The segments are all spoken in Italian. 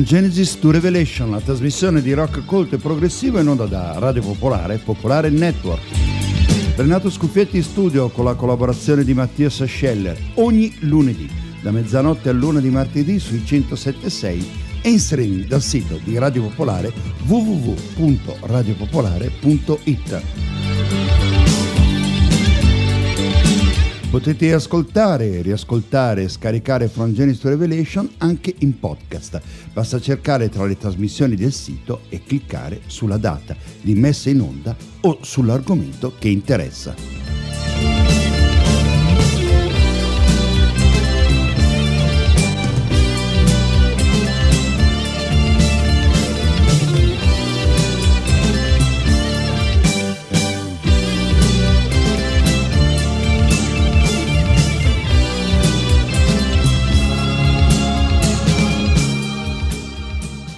From Genesis to Revelation, la trasmissione di rock colto e progressivo in onda da Radio Popolare Popolare Network. Renato Scuffietti in studio con la collaborazione di Mattias Scheller ogni lunedì da mezzanotte a luna di martedì sui 107.6 e in streaming dal sito di Radio Popolare www.radiopopolare.it. Potete ascoltare, riascoltare e scaricare From Genesis to Revelation anche in podcast. Basta cercare tra le trasmissioni del sito e cliccare sulla data di messa in onda o sull'argomento che interessa.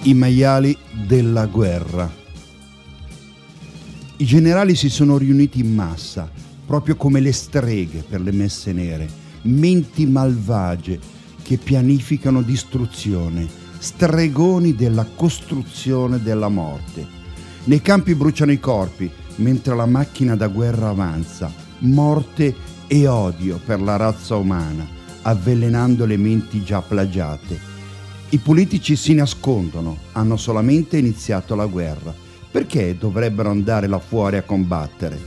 I maiali della guerra. I generali si sono riuniti in massa, proprio come le streghe per le messe nere, menti malvagie che pianificano distruzione, stregoni della costruzione della morte. Nei campi bruciano i corpi, mentre la macchina da guerra avanza, morte e odio per la razza umana, avvelenando le menti già plagiate i politici si nascondono, hanno solamente iniziato la guerra. Perché dovrebbero andare là fuori a combattere?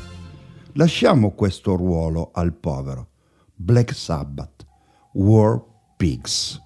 Lasciamo questo ruolo al povero. Black Sabbath, War Pigs.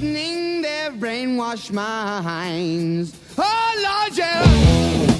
poisoning their brainwashed minds. Oh, Lord, yeah.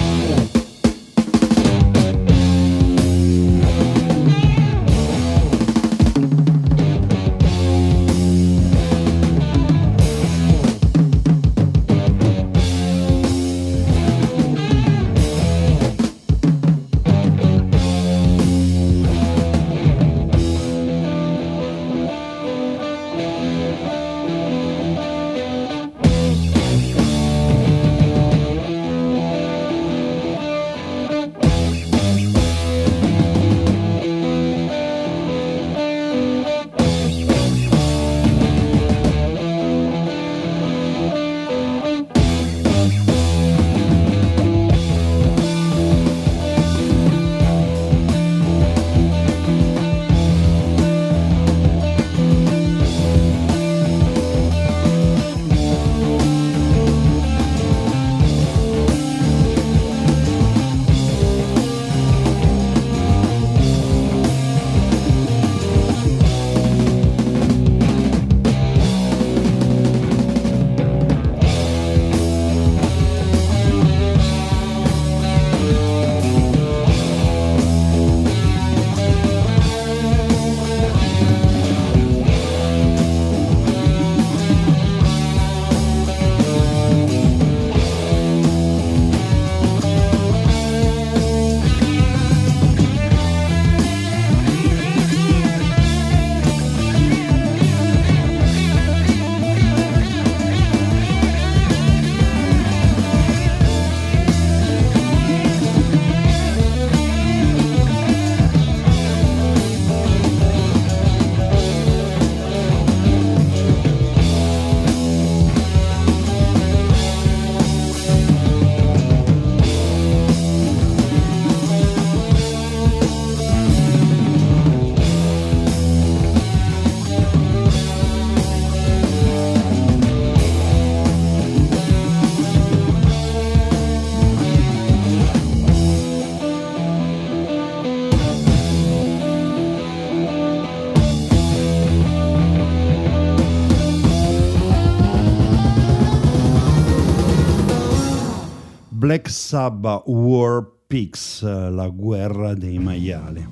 Black Sabbath War Pigs, la guerra dei maiali.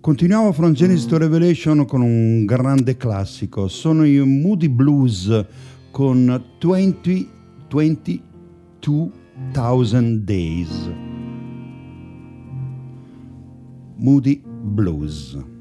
Continuiamo From Genesis to Revelation con un grande classico. Sono i Moody Blues con 20, 22,000 Days. Moody Blues.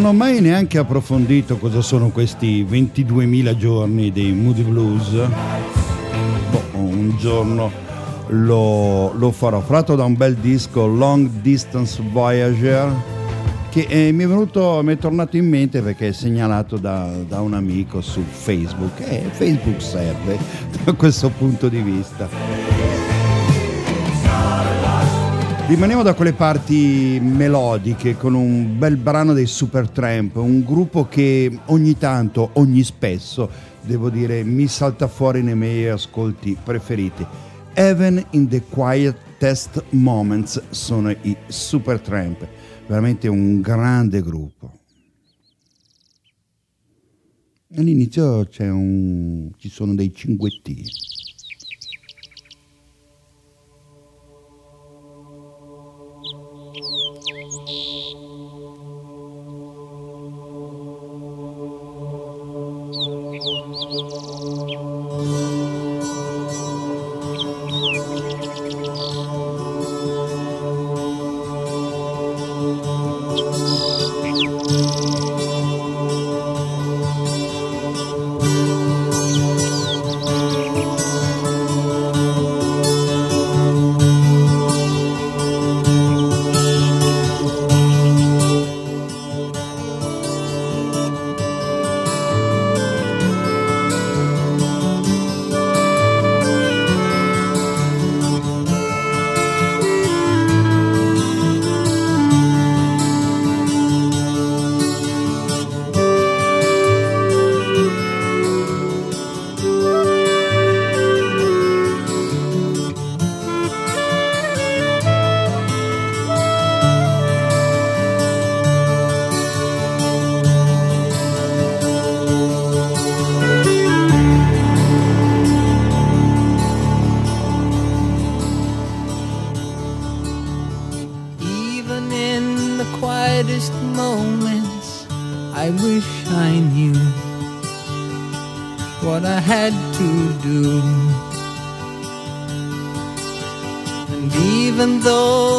Non ho mai neanche approfondito cosa sono questi 22.000 giorni dei Moody Blues. Boh, un giorno lo, lo farò. Tratto da un bel disco Long Distance Voyager che eh, mi è venuto, mi è tornato in mente perché è segnalato da, da un amico su Facebook e eh, Facebook serve da questo punto di vista. Rimaniamo da quelle parti melodiche con un bel brano dei Supertramp, un gruppo che ogni tanto, ogni spesso, devo dire, mi salta fuori nei miei ascolti preferiti. Even in the Quietest Moments sono i Supertramp, veramente un grande gruppo. All'inizio un... ci sono dei cinguettini.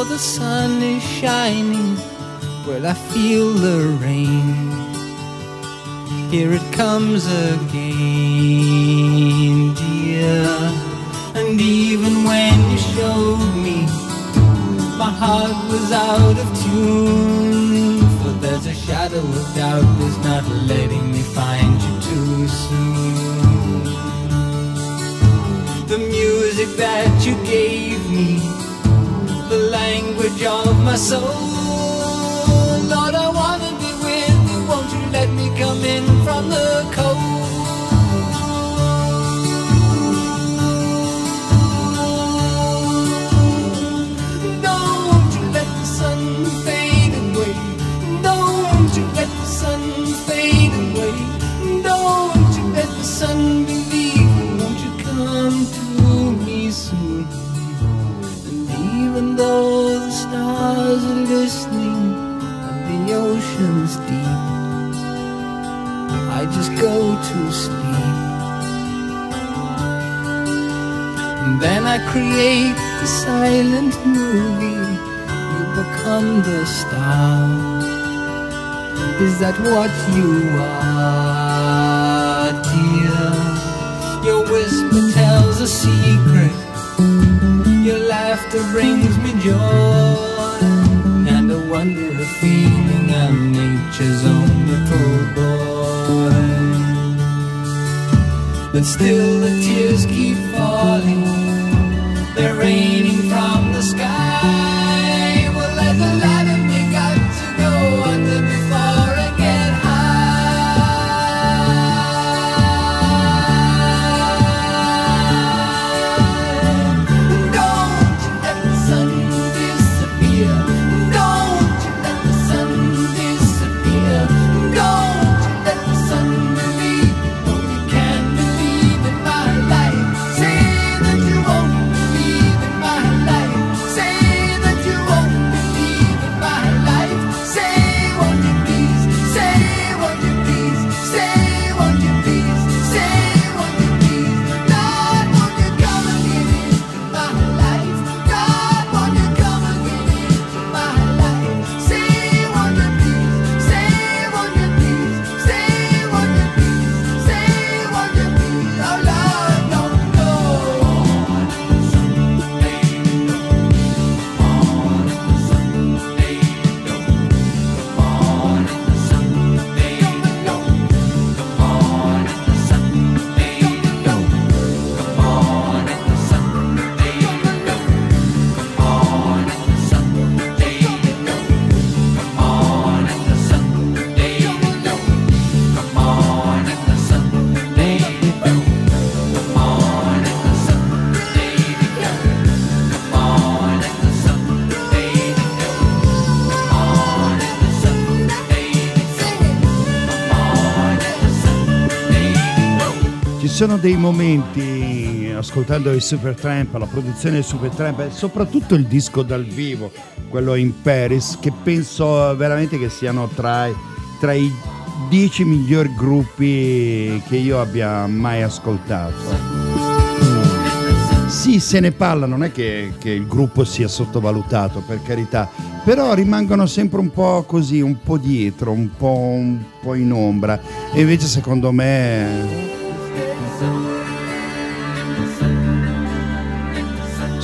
the sun is shining, well, I feel the rain. Here it comes again, dear. And even when you showed me, my heart was out of tune. For there's a shadow of doubt that's not letting me find you too soon. The music that you gave me language of my soul. Lord, I wanna be with you. Won't you let me come in from the cold? though the stars are glistening and the ocean's deep, I just go to sleep. And then I create the silent movie. You become the star. Is that what you are, dear? Your whisper tells a secret. Your laughter brings me joy. And I wonder if feeling I'm nature's own poor boy But still the tears keep falling. They're raining from the sky. Sono dei momenti, ascoltando il Supertramp, la produzione del Supertramp, e soprattutto il disco dal vivo, quello in Paris, che penso veramente che siano tra, tra i dieci migliori gruppi che io abbia mai ascoltato. Sì, se ne parla, non è che, che il gruppo sia sottovalutato, per carità, però rimangono sempre un po' così, un po' dietro, un po', un po in ombra. E invece secondo me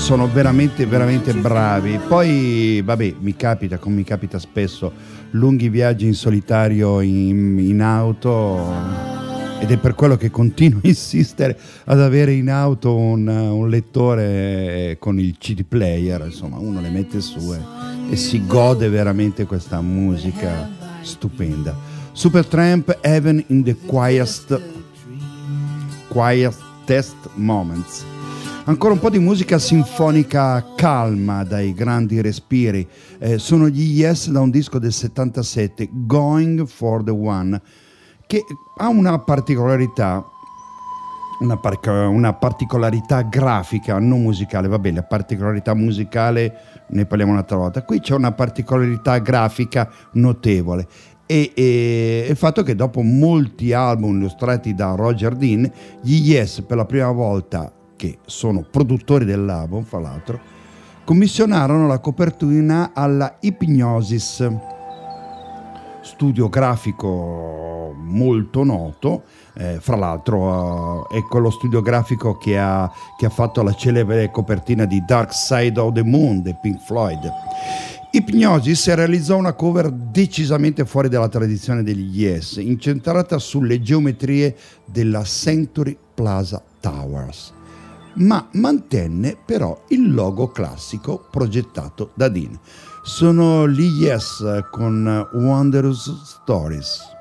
sono veramente veramente bravi poi vabbè mi capita come mi capita spesso lunghi viaggi in solitario in, in auto ed è per quello che continuo a insistere ad avere in auto un, un lettore con il CD player insomma uno le mette su e, e si gode veramente questa musica stupenda Supertramp Heaven in the Quietest Quietest Moments. Ancora un po' di musica sinfonica calma dai grandi respiri. Eh, sono gli Yes da un disco del 77, Going for the One, che ha una particolarità, una, par- una particolarità grafica, non musicale, va bene, la particolarità musicale ne parliamo un'altra volta. Qui c'è una particolarità grafica notevole e, e, il fatto che dopo molti album illustrati da Roger Dean, gli Yes per la prima volta, che sono produttori dell'album, fra l'altro, commissionarono la copertina alla Hypnosis, studio grafico molto noto, eh, fra l'altro eh, è quello studio grafico che ha, che ha fatto la celebre copertina di Dark Side of the Moon di Pink Floyd. Ipnosis realizzò una cover decisamente fuori dalla tradizione degli Yes, incentrata sulle geometrie della Century Plaza Towers, ma mantenne però il logo classico progettato da Dean. Sono gli Yes con Wondrous Stories.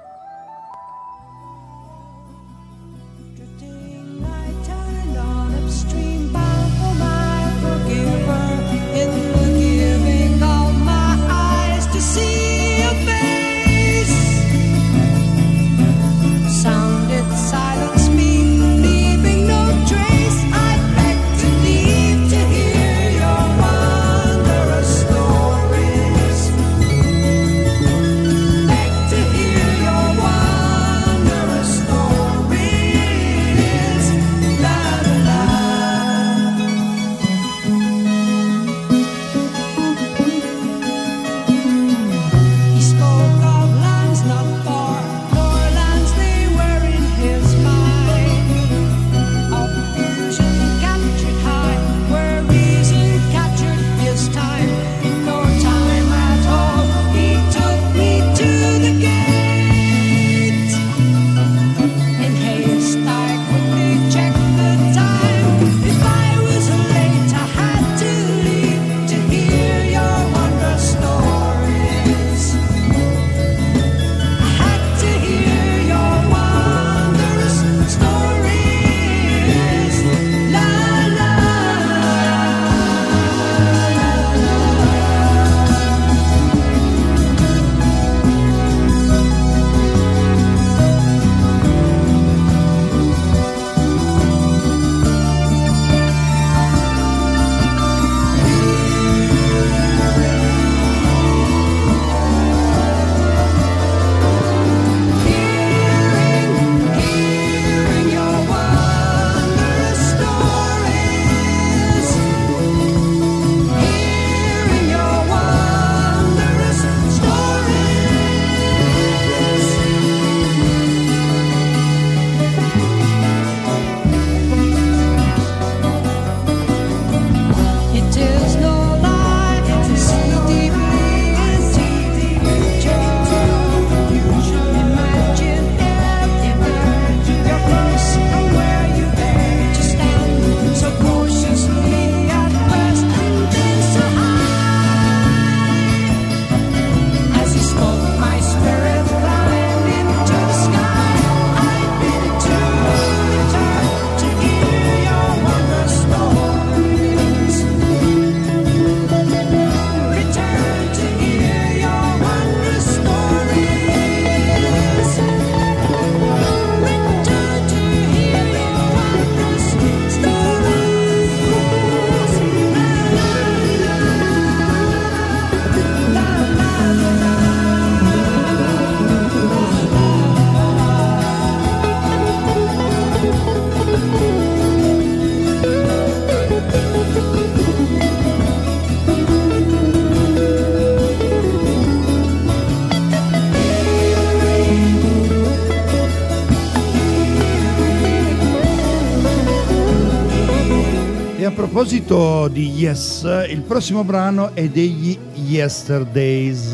Proposito di Yes, il prossimo brano è degli Yesterdays.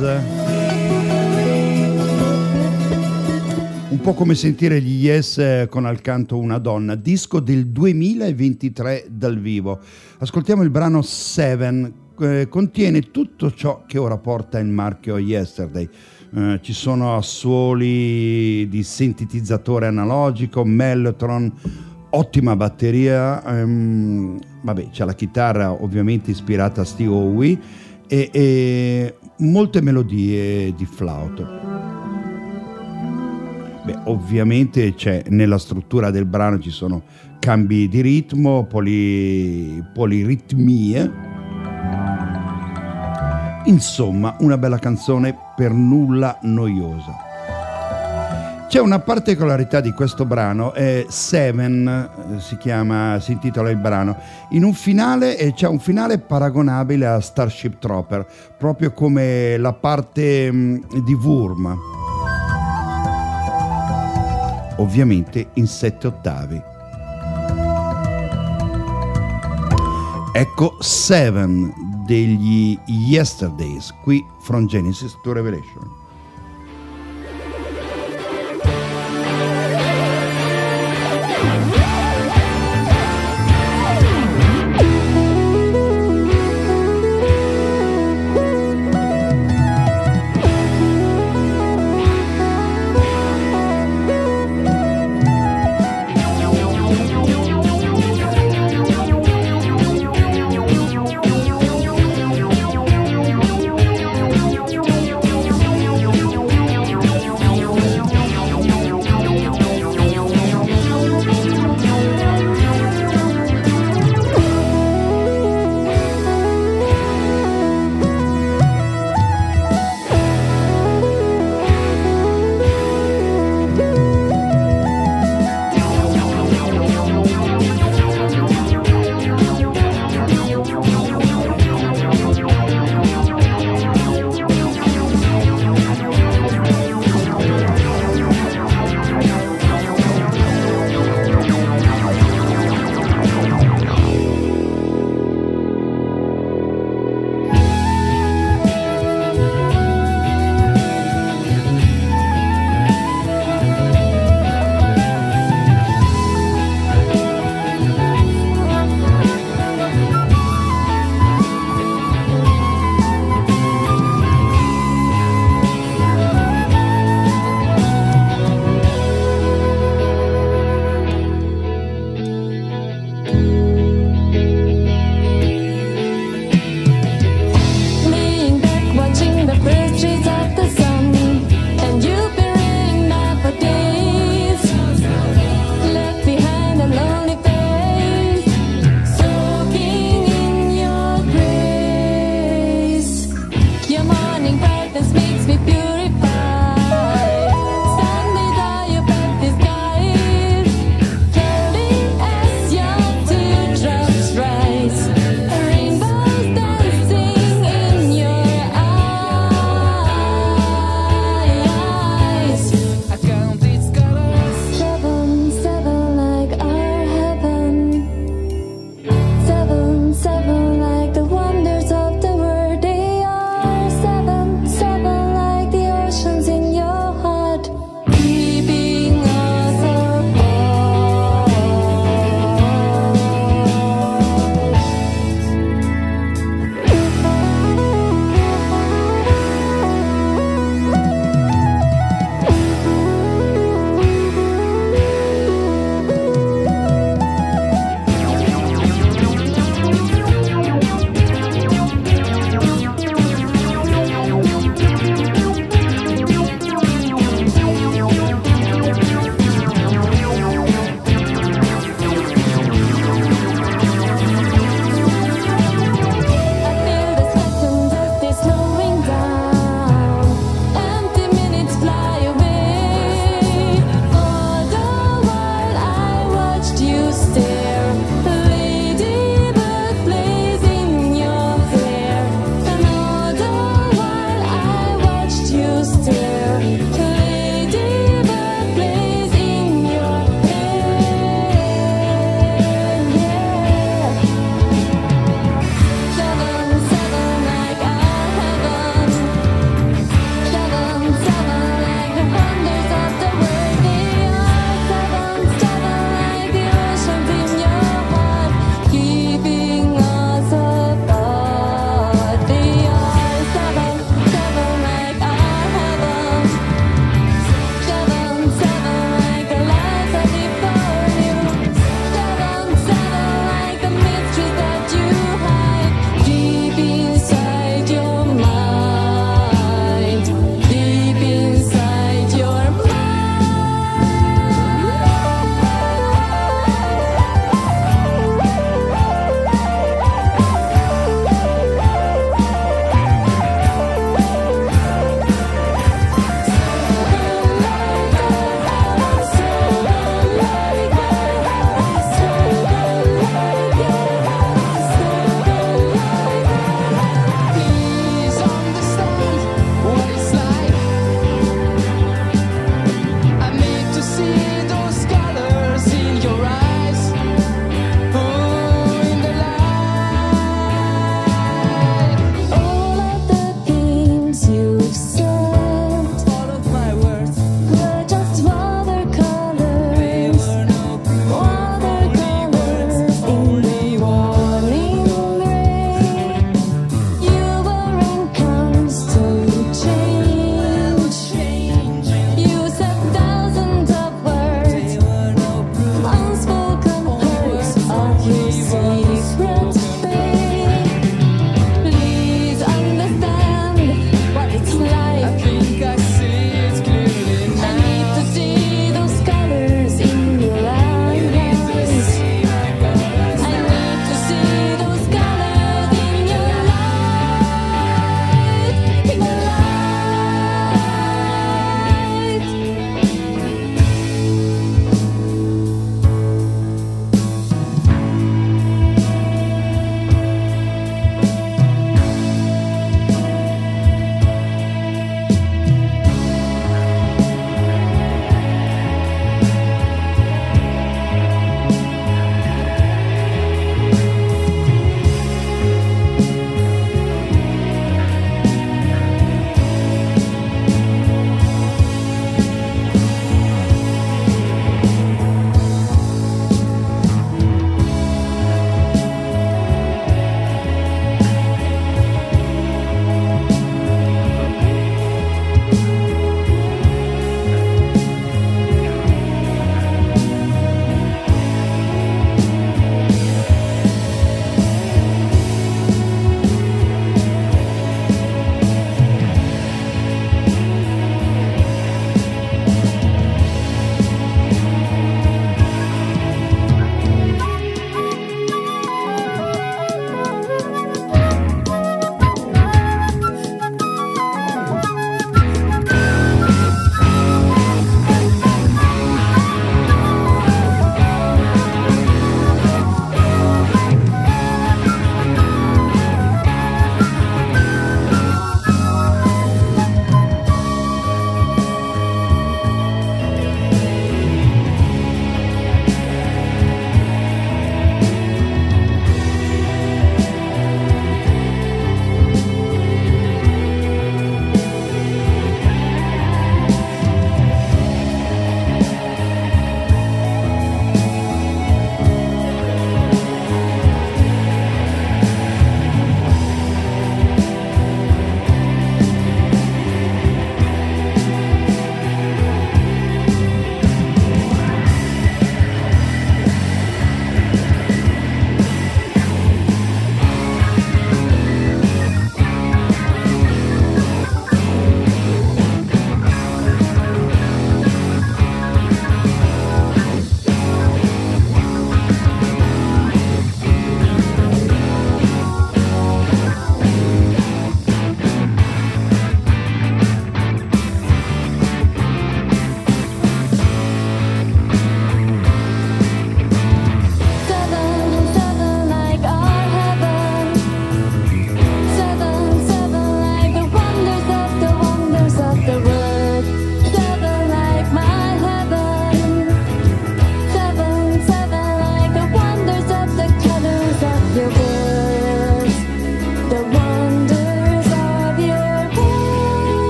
Un po' come sentire gli Yes con al canto una donna, disco del 2023 dal vivo. Ascoltiamo il brano Seven, eh, contiene tutto ciò che ora porta il marchio Yesterday. Eh, ci sono assoli di sintetizzatore analogico, mellotron, ottima batteria, ehm, vabbè c'è la chitarra ovviamente ispirata a Steve Howe e, e molte melodie di flauto. Beh, ovviamente c'è nella struttura del brano ci sono cambi di ritmo, poli, poliritmie. Insomma, una bella canzone per nulla noiosa. C'è una particolarità di questo brano, è Seven eh, si chiama, si intitola il brano. In un finale eh, c'è un finale paragonabile a Starship Trooper, proprio come la parte mh, mm, di Wurm. Ovviamente in sette ottavi. Ecco Seven degli Yesterdays, qui from Genesis to Revelation.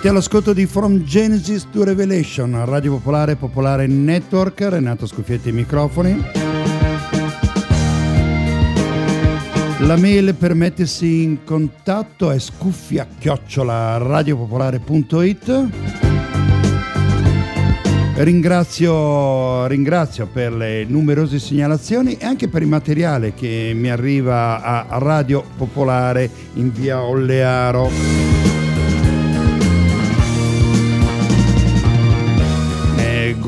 Siete all'ascolto di From Genesis to Revelation, Radio Popolare Popolare Network, Renato Scuffietti ai microfoni. La mail per mettersi in contatto è scuffia-radiopopolare.it Ringrazio, ringrazio, per le numerose segnalazioni e anche per il materiale che mi arriva a Radio Popolare in via Ollearo.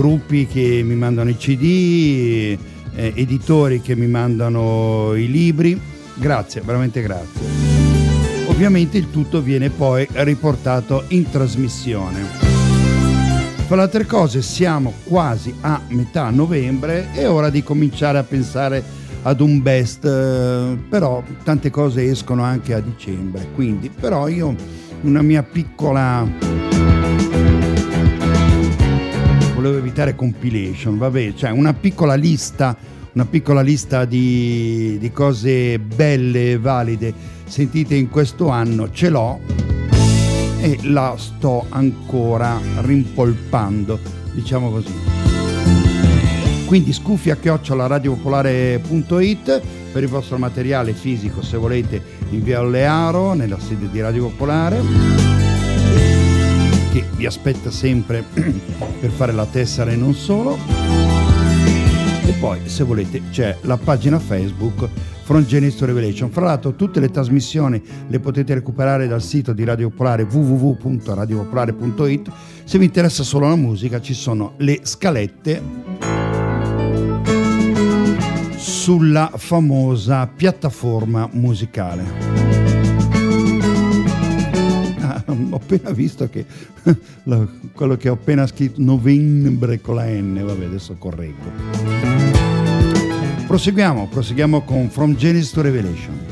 Gruppi che mi mandano i CD, eh, editori che mi mandano i libri. Grazie, veramente grazie. Ovviamente il tutto viene poi riportato in trasmissione. Fra le altre cose siamo quasi a metà novembre, è ora di cominciare a pensare ad un best, eh, però tante cose escono anche a dicembre, quindi però io una mia piccola volevo evitare compilation, vabbè, cioè una piccola lista, una piccola lista di, di cose belle e valide sentite in questo anno, ce l'ho e la sto ancora rimpolpando, diciamo così. Quindi scuffia chiocciola radiopopolare.it per il vostro materiale fisico se volete in via Olearo nella sede di Radio Popolare che vi aspetta sempre per fare la tessera e non solo. E poi, se volete, c'è la pagina Facebook From to Revelation. Fra l'altro, tutte le trasmissioni le potete recuperare dal sito di Radio Popolare www.radiopopolare.it. Se vi interessa solo la musica, ci sono le scalette sulla famosa piattaforma musicale ho appena visto che quello che ho appena scritto novembre con la N, vabbè adesso correggo. Proseguiamo, proseguiamo con From Genesis to Revelation.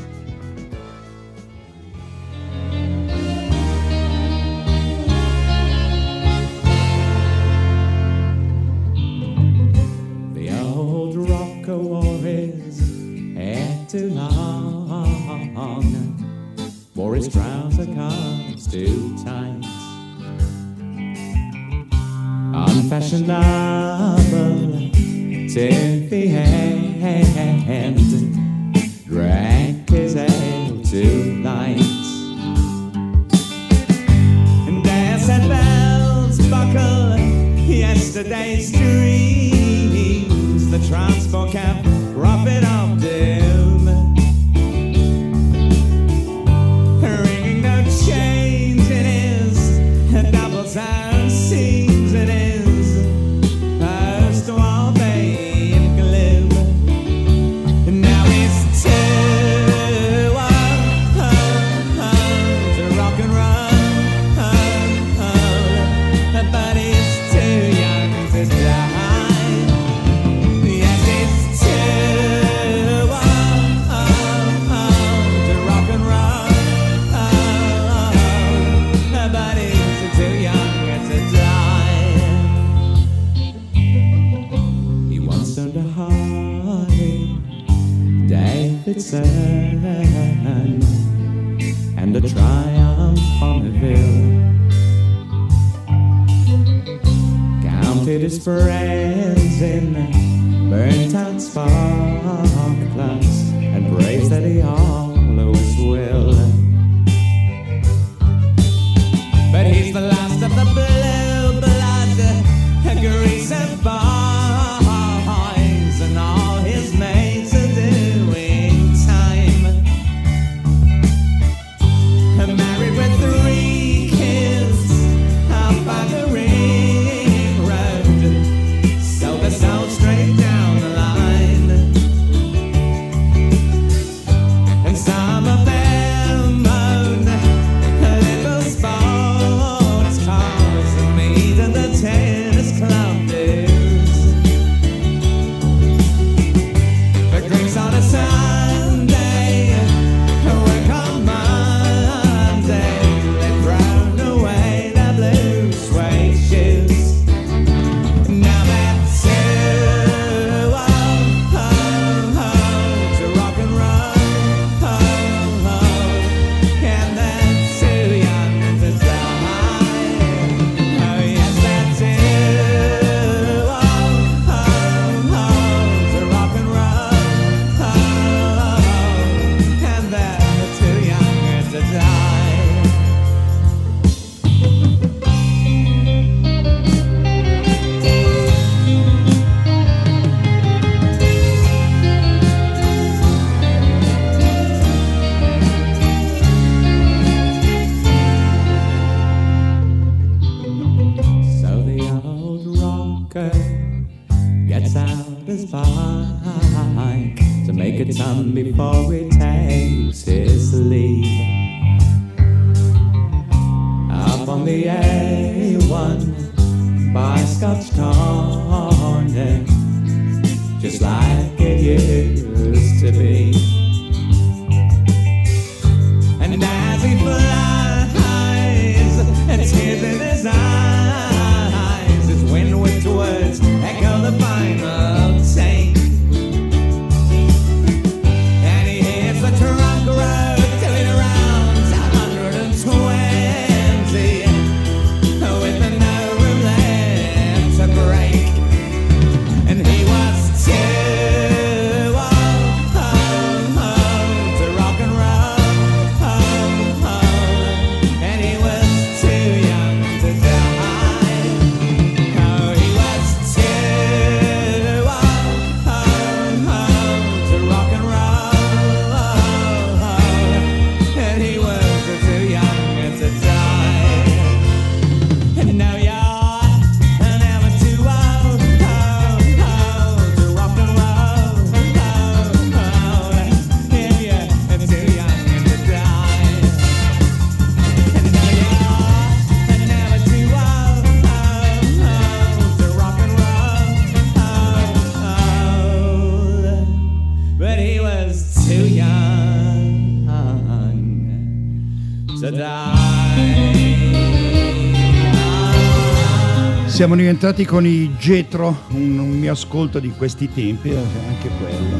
Siamo rientrati con i Getro, un, un mio ascolto di questi tempi, eh, anche quello.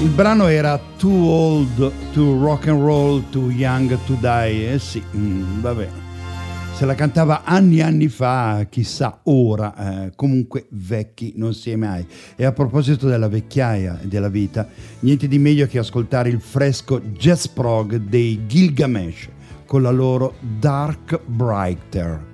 Il brano era Too Old to Rock and Roll, Too Young to Die. Eh sì, mm, vabbè. Se la cantava anni e anni fa, chissà ora, eh, comunque vecchi non si è mai. E a proposito della vecchiaia e della vita, niente di meglio che ascoltare il fresco jazz prog dei Gilgamesh con la loro Dark Brighter.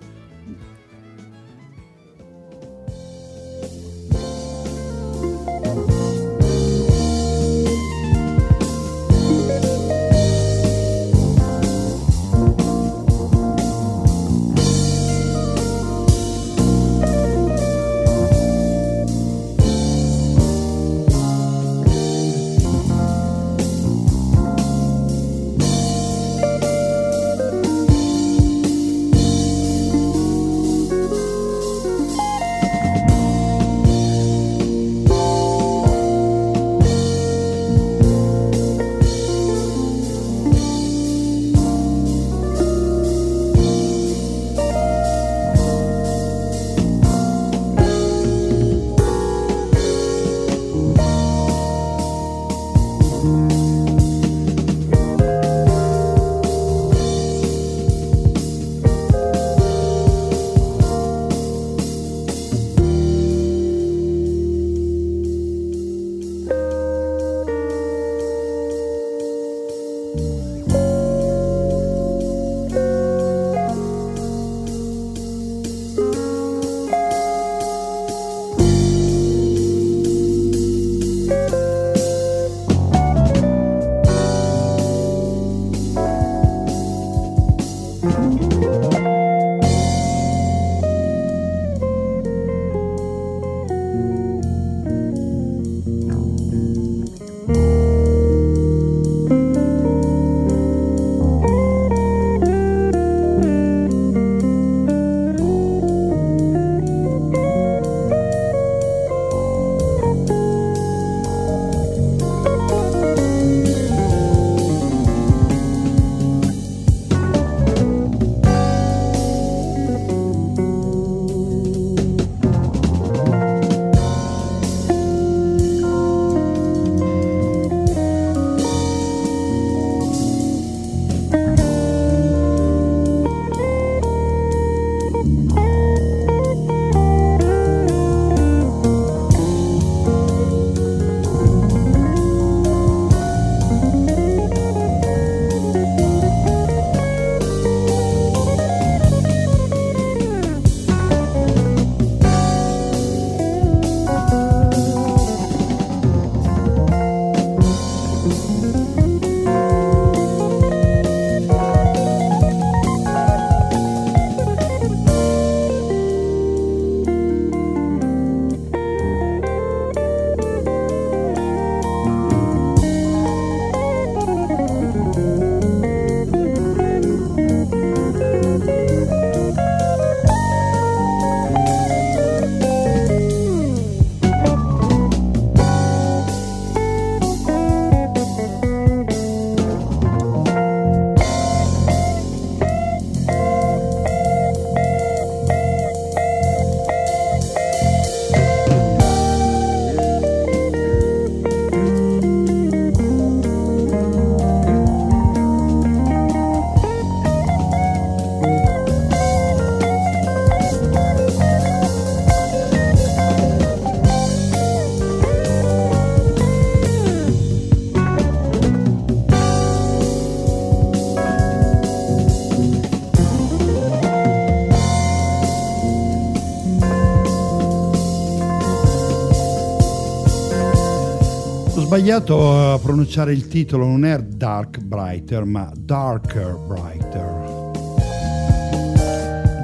Sbagliato a pronunciare il titolo, non è Dark Brighter, ma Darker Brighter.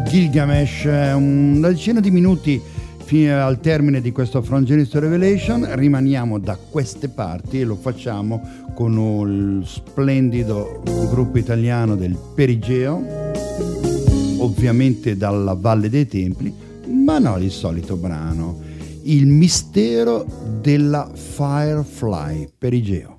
Gilgamesh, una decina di minuti fino al termine di questo From Genesis Revelation, rimaniamo da queste parti e lo facciamo con il splendido gruppo italiano del Perigeo, ovviamente dalla Valle dei Templi, ma non il solito brano il mistero della Firefly Perigeo.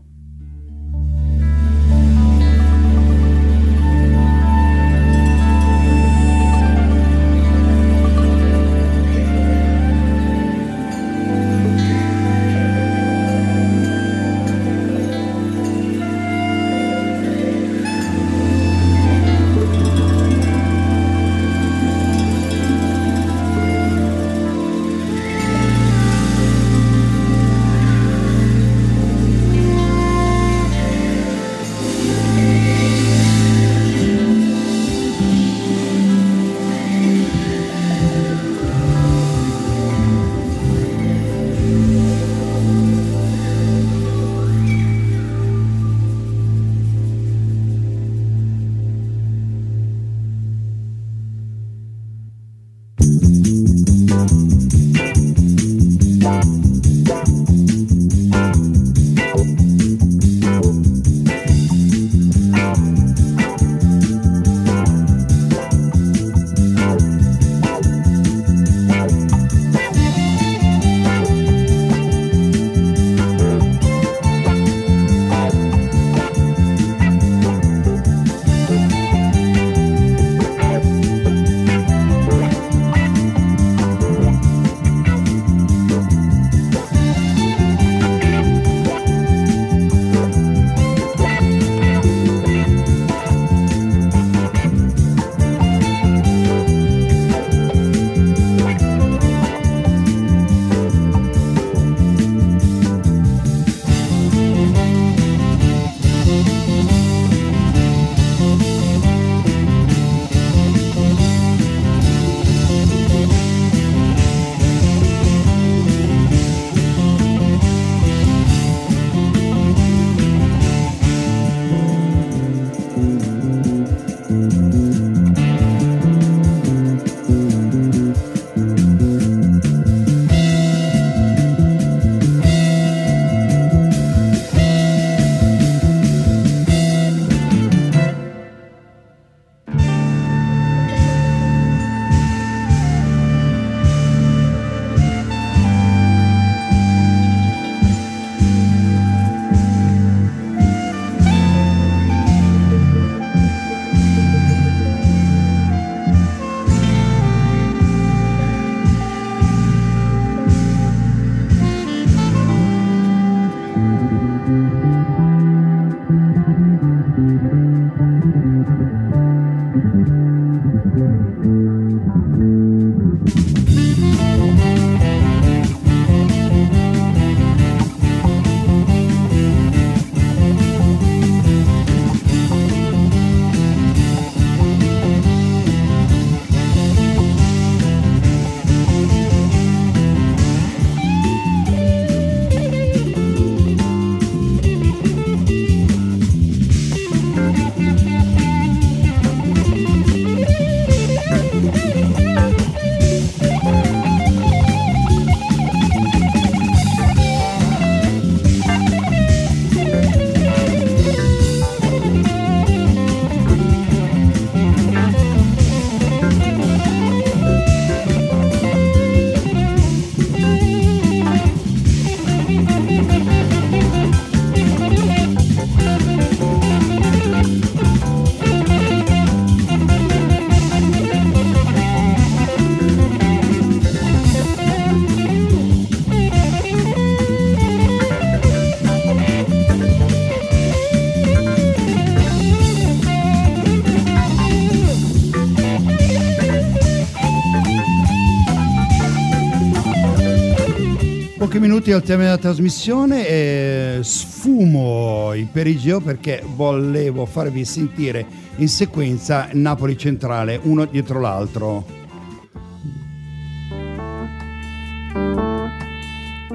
Pochi minuti al termine della trasmissione e sfumo il perigeo perché volevo farvi sentire in sequenza Napoli Centrale, uno dietro l'altro.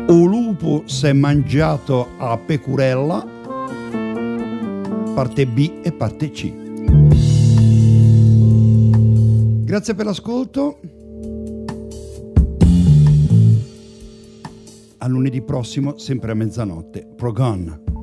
Olu lupo si è mangiato a Pecurella, parte B e parte C. Grazie per l'ascolto. A lunedì prossimo, sempre a mezzanotte. Progon.